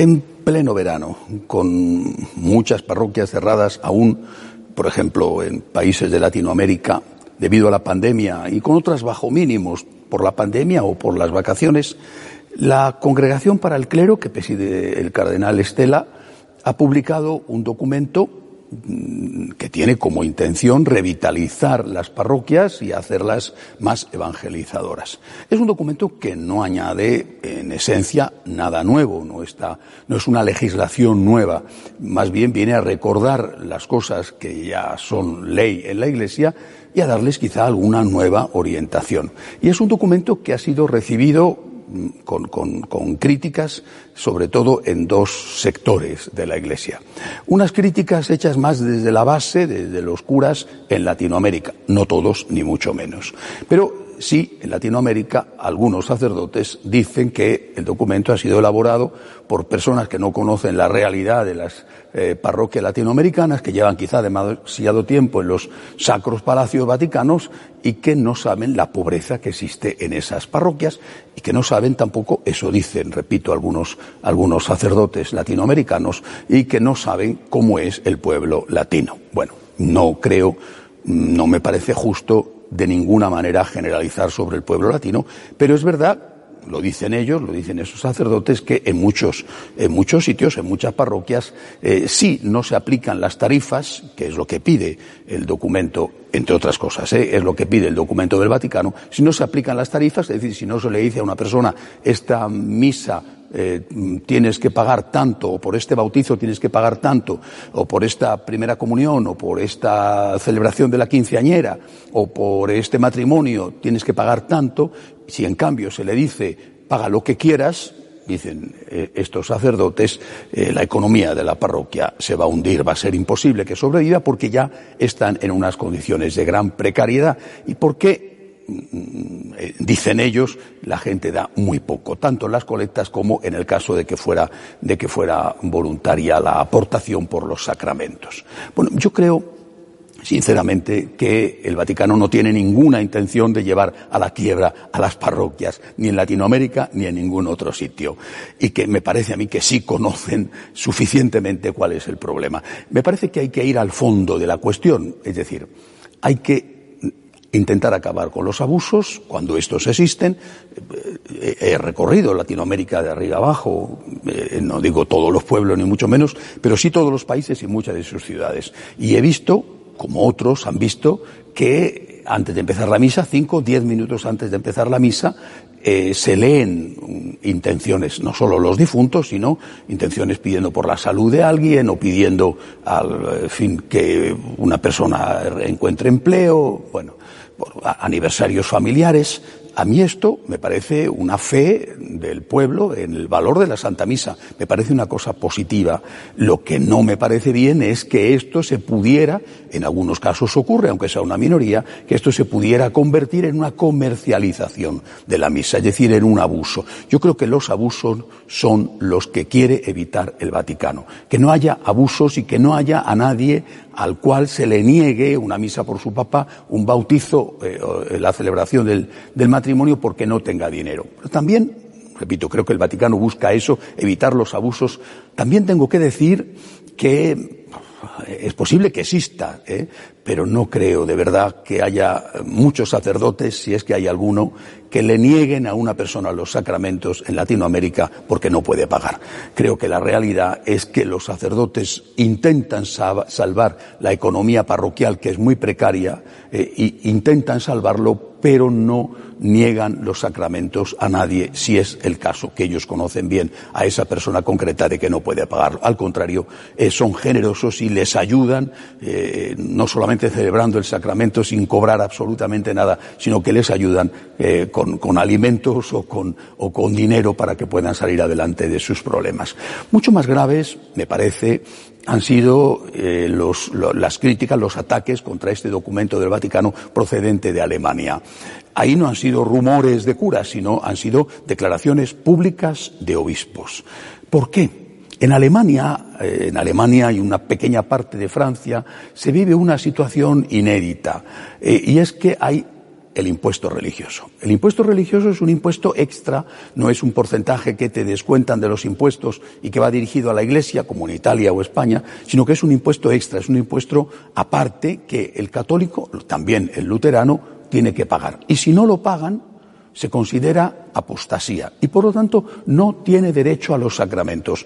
En pleno verano, con muchas parroquias cerradas aún, por ejemplo, en países de Latinoamérica, debido a la pandemia y con otras bajo mínimos por la pandemia o por las vacaciones, la Congregación para el Clero, que preside el cardenal Estela, ha publicado un documento que tiene como intención revitalizar las parroquias y hacerlas más evangelizadoras. Es un documento que no añade en esencia nada nuevo, no está, no es una legislación nueva, más bien viene a recordar las cosas que ya son ley en la Iglesia y a darles quizá alguna nueva orientación. Y es un documento que ha sido recibido con, con, con, críticas, sobre todo en dos sectores de la Iglesia. Unas críticas hechas más desde la base, desde los curas en Latinoamérica, no todos, ni mucho menos. Pero sí, en Latinoamérica, algunos sacerdotes dicen que el documento ha sido elaborado por personas que no conocen la realidad de las eh, parroquias latinoamericanas, que llevan quizá demasiado tiempo en los sacros palacios vaticanos y que no saben la pobreza que existe en esas parroquias y que no saben tampoco, eso dicen, repito, algunos, algunos sacerdotes latinoamericanos, y que no saben cómo es el pueblo latino. Bueno, no creo, no me parece justo de ninguna manera generalizar sobre el pueblo latino, pero es verdad lo dicen ellos, lo dicen esos sacerdotes, que en muchos, en muchos sitios, en muchas parroquias, eh, sí no se aplican las tarifas, que es lo que pide el documento, entre otras cosas, eh, es lo que pide el documento del Vaticano, si no se aplican las tarifas, es decir, si no se le dice a una persona esta misa eh, tienes que pagar tanto, o por este bautizo tienes que pagar tanto, o por esta primera comunión, o por esta celebración de la quinceañera, o por este matrimonio tienes que pagar tanto, si en cambio se le dice paga lo que quieras, dicen eh, estos sacerdotes, eh, la economía de la parroquia se va a hundir, va a ser imposible que sobreviva porque ya están en unas condiciones de gran precariedad y porque Mm, eh, dicen ellos, la gente da muy poco, tanto en las colectas como en el caso de que fuera, de que fuera voluntaria la aportación por los sacramentos. Bueno, yo creo sinceramente que el Vaticano no tiene ninguna intención de llevar a la quiebra a las parroquias, ni en Latinoamérica ni en ningún otro sitio. Y que me parece a mí que sí conocen suficientemente cuál es el problema. Me parece que hay que ir al fondo de la cuestión, es decir, hay que intentar acabar con los abusos cuando estos existen. Eh, he recorrido Latinoamérica de arriba abajo, eh, no digo todos los pueblos ni mucho menos, pero sí todos los países y muchas de sus ciudades. Y he visto, como otros han visto, que antes de empezar la misa, cinco o diez minutos antes de empezar la misa, eh, se leen intenciones, no solo los difuntos, sino intenciones pidiendo por la salud de alguien o pidiendo al fin que una persona encuentre empleo, bueno, por aniversarios familiares. A mí esto me parece una fe del pueblo en el valor de la Santa Misa. Me parece una cosa positiva. Lo que no me parece bien es que esto se pudiera, en algunos casos ocurre, aunque sea una minoría, que esto se pudiera convertir en una comercialización de la misa, es decir, en un abuso. Yo creo que los abusos son los que quiere evitar el Vaticano. Que no haya abusos y que no haya a nadie al cual se le niegue una misa por su papá, un bautizo, eh, la celebración del, matrimonio porque no tenga dinero. Pero también, repito, creo que el Vaticano busca eso, evitar los abusos. También tengo que decir que es posible que exista, ¿eh? Pero no creo de verdad que haya muchos sacerdotes, si es que hay alguno, que le nieguen a una persona los sacramentos en Latinoamérica porque no puede pagar. Creo que la realidad es que los sacerdotes intentan salvar la economía parroquial, que es muy precaria, e intentan salvarlo, pero no niegan los sacramentos a nadie si es el caso que ellos conocen bien a esa persona concreta de que no puede pagarlo. Al contrario, eh, son generosos y les ayudan, eh, no solamente celebrando el sacramento sin cobrar absolutamente nada, sino que les ayudan eh, con, alimentos o con, dinero para que puedan salir adelante de sus problemas. Mucho más graves, me parece, han sido eh, las críticas, los ataques contra este documento del Vaticano procedente de Alemania. Ahí no han sido rumores de curas, sino han sido declaraciones públicas de obispos. ¿Por qué? En Alemania, eh, en Alemania y una pequeña parte de Francia, se vive una situación inédita, eh, y es que hay el impuesto religioso. El impuesto religioso es un impuesto extra, no es un porcentaje que te descuentan de los impuestos y que va dirigido a la Iglesia, como en Italia o España, sino que es un impuesto extra, es un impuesto aparte que el católico, también el luterano, tiene que pagar. Y si no lo pagan, se considera apostasía y por lo tanto no tiene derecho a los sacramentos.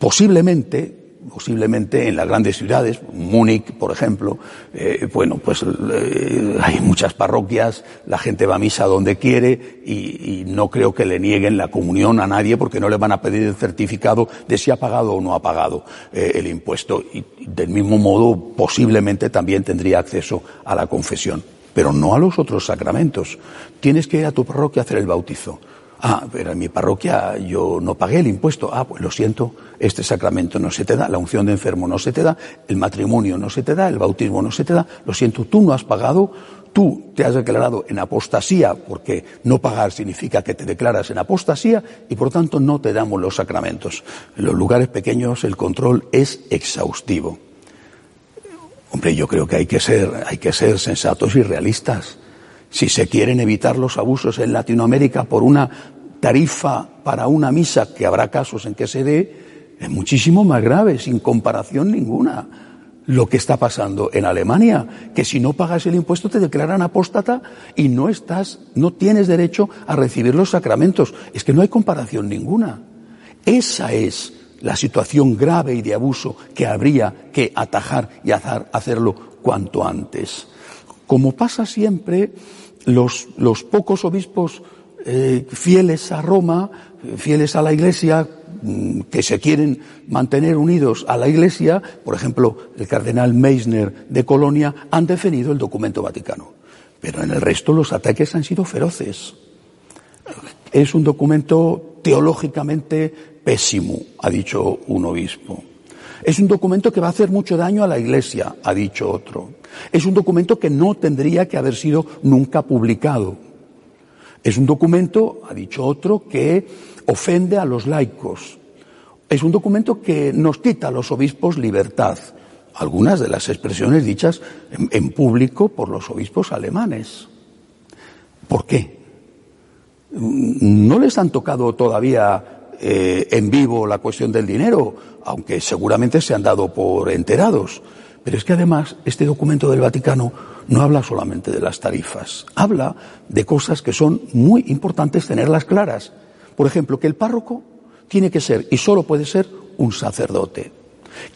Posiblemente posiblemente en las grandes ciudades, Múnich, por ejemplo, eh, bueno, pues eh, hay muchas parroquias, la gente va a misa donde quiere y, no creo que le nieguen la comunión a nadie porque no le van a pedir el certificado de si ha pagado o no ha pagado eh, el impuesto. Y del mismo modo, posiblemente también tendría acceso a la confesión, pero no a los otros sacramentos. Tienes que ir a tu parroquia a hacer el bautizo Ah, pero en mi parroquia yo no pagué el impuesto. Ah, pues lo siento, este sacramento no se te da, la unción de enfermo no se te da, el matrimonio no se te da, el bautismo no se te da. Lo siento, tú no has pagado, tú te has declarado en apostasía, porque no pagar significa que te declaras en apostasía y por tanto no te damos los sacramentos. En los lugares pequeños el control es exhaustivo. Hombre, yo creo que hay que ser, hay que ser sensatos y realistas. Si se quieren evitar los abusos en Latinoamérica por una tarifa para una misa, que habrá casos en que se dé, es muchísimo más grave, sin comparación ninguna. Lo que está pasando en Alemania, que si no pagas el impuesto te declaran apóstata y no estás, no tienes derecho a recibir los sacramentos. Es que no hay comparación ninguna. Esa es la situación grave y de abuso que habría que atajar y hacerlo cuanto antes. Como pasa siempre, los, los pocos obispos eh, fieles a Roma, fieles a la Iglesia, mm, que se quieren mantener unidos a la Iglesia, por ejemplo, el cardenal Meissner de Colonia, han defendido el documento vaticano. Pero en el resto los ataques han sido feroces. Es un documento teológicamente pésimo, ha dicho un obispo. Es un documento que va a hacer mucho daño a la Iglesia, ha dicho otro. Es un documento que no tendría que haber sido nunca publicado. Es un documento, ha dicho otro, que ofende a los laicos. Es un documento que nos quita a los obispos libertad. Algunas de las expresiones dichas en, público por los obispos alemanes. ¿Por qué? No les han tocado todavía eh, en vivo la cuestión del dinero, aunque seguramente se han dado por enterados. Pero es que además este documento del Vaticano no habla solamente de las tarifas, habla de cosas que son muy importantes tenerlas claras. Por ejemplo, que el párroco tiene que ser y solo puede ser un sacerdote,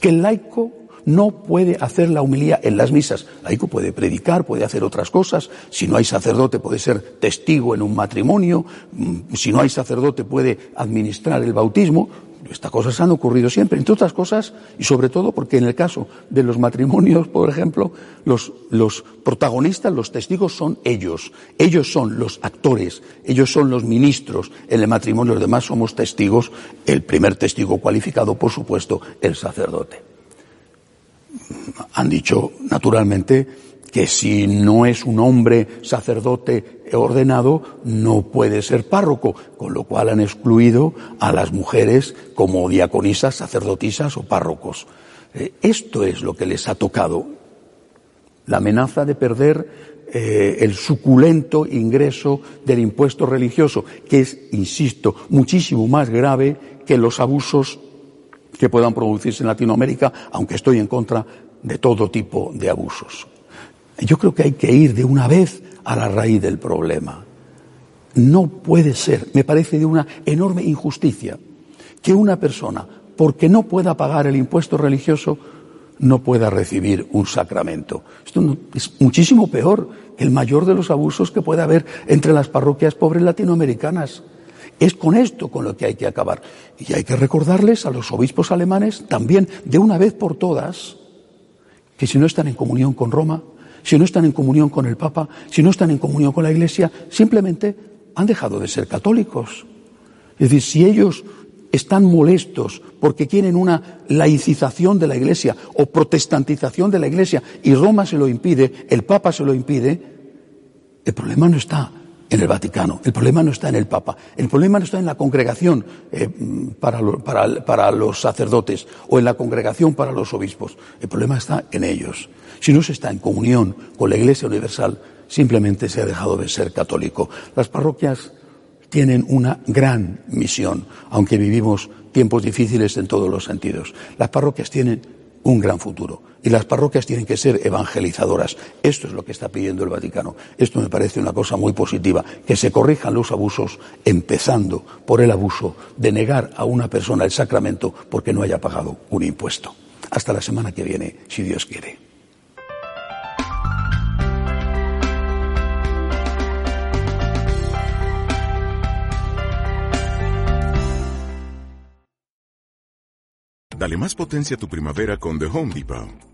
que el laico no puede hacer la humilía en las misas. Laico puede predicar, puede hacer otras cosas. Si no hay sacerdote, puede ser testigo en un matrimonio. Mm, si no hay sacerdote, puede administrar el bautismo. Estas cosas han ocurrido siempre, entre otras cosas, y sobre todo porque en el caso de los matrimonios, por ejemplo, los, los, protagonistas, los testigos son ellos. Ellos son los actores, ellos son los ministros. En el matrimonio los demás somos testigos, el primer testigo cualificado, por supuesto, el sacerdote. Han dicho, naturalmente, que si no es un hombre sacerdote ordenado, no puede ser párroco, con lo cual han excluido a las mujeres como diaconisas, sacerdotisas o párrocos. Eh, esto es lo que les ha tocado. La amenaza de perder eh, el suculento ingreso del impuesto religioso, que es, insisto, muchísimo más grave que los abusos que puedan producirse en Latinoamérica, aunque estoy en contra de todo tipo de abusos. Yo creo que hay que ir de una vez a la raíz del problema. No puede ser, me parece de una enorme injusticia, que una persona, porque no pueda pagar el impuesto religioso, no pueda recibir un sacramento. Esto es muchísimo peor que el mayor de los abusos que puede haber entre las parroquias pobres latinoamericanas. Es con esto con lo que hay que acabar. Y hay que recordarles a los obispos alemanes también, de una vez por todas, que si no están en comunión con Roma, si no están en comunión con el Papa, si no están en comunión con la Iglesia, simplemente han dejado de ser católicos. Es decir, si ellos están molestos porque quieren una laicización de la Iglesia o protestantización de la Iglesia y Roma se lo impide, el Papa se lo impide, el problema no está en el Vaticano, el problema no está en el Papa, el problema no está en la congregación eh, para, para los sacerdotes o en la congregación para los obispos, el problema está en ellos. Si no se está en comunión con la Iglesia Universal, simplemente se ha dejado de ser católico. Las parroquias tienen una gran misión, aunque vivimos tiempos difíciles en todos los sentidos. Las parroquias tienen un gran futuro y las parroquias tienen que ser evangelizadoras. Esto es lo que está pidiendo el Vaticano. Esto me parece una cosa muy positiva, que se corrijan los abusos, empezando por el abuso de negar a una persona el sacramento porque no haya pagado un impuesto. Hasta la semana que viene, si Dios quiere. Dale más potencia a tu primavera con The Home Depot.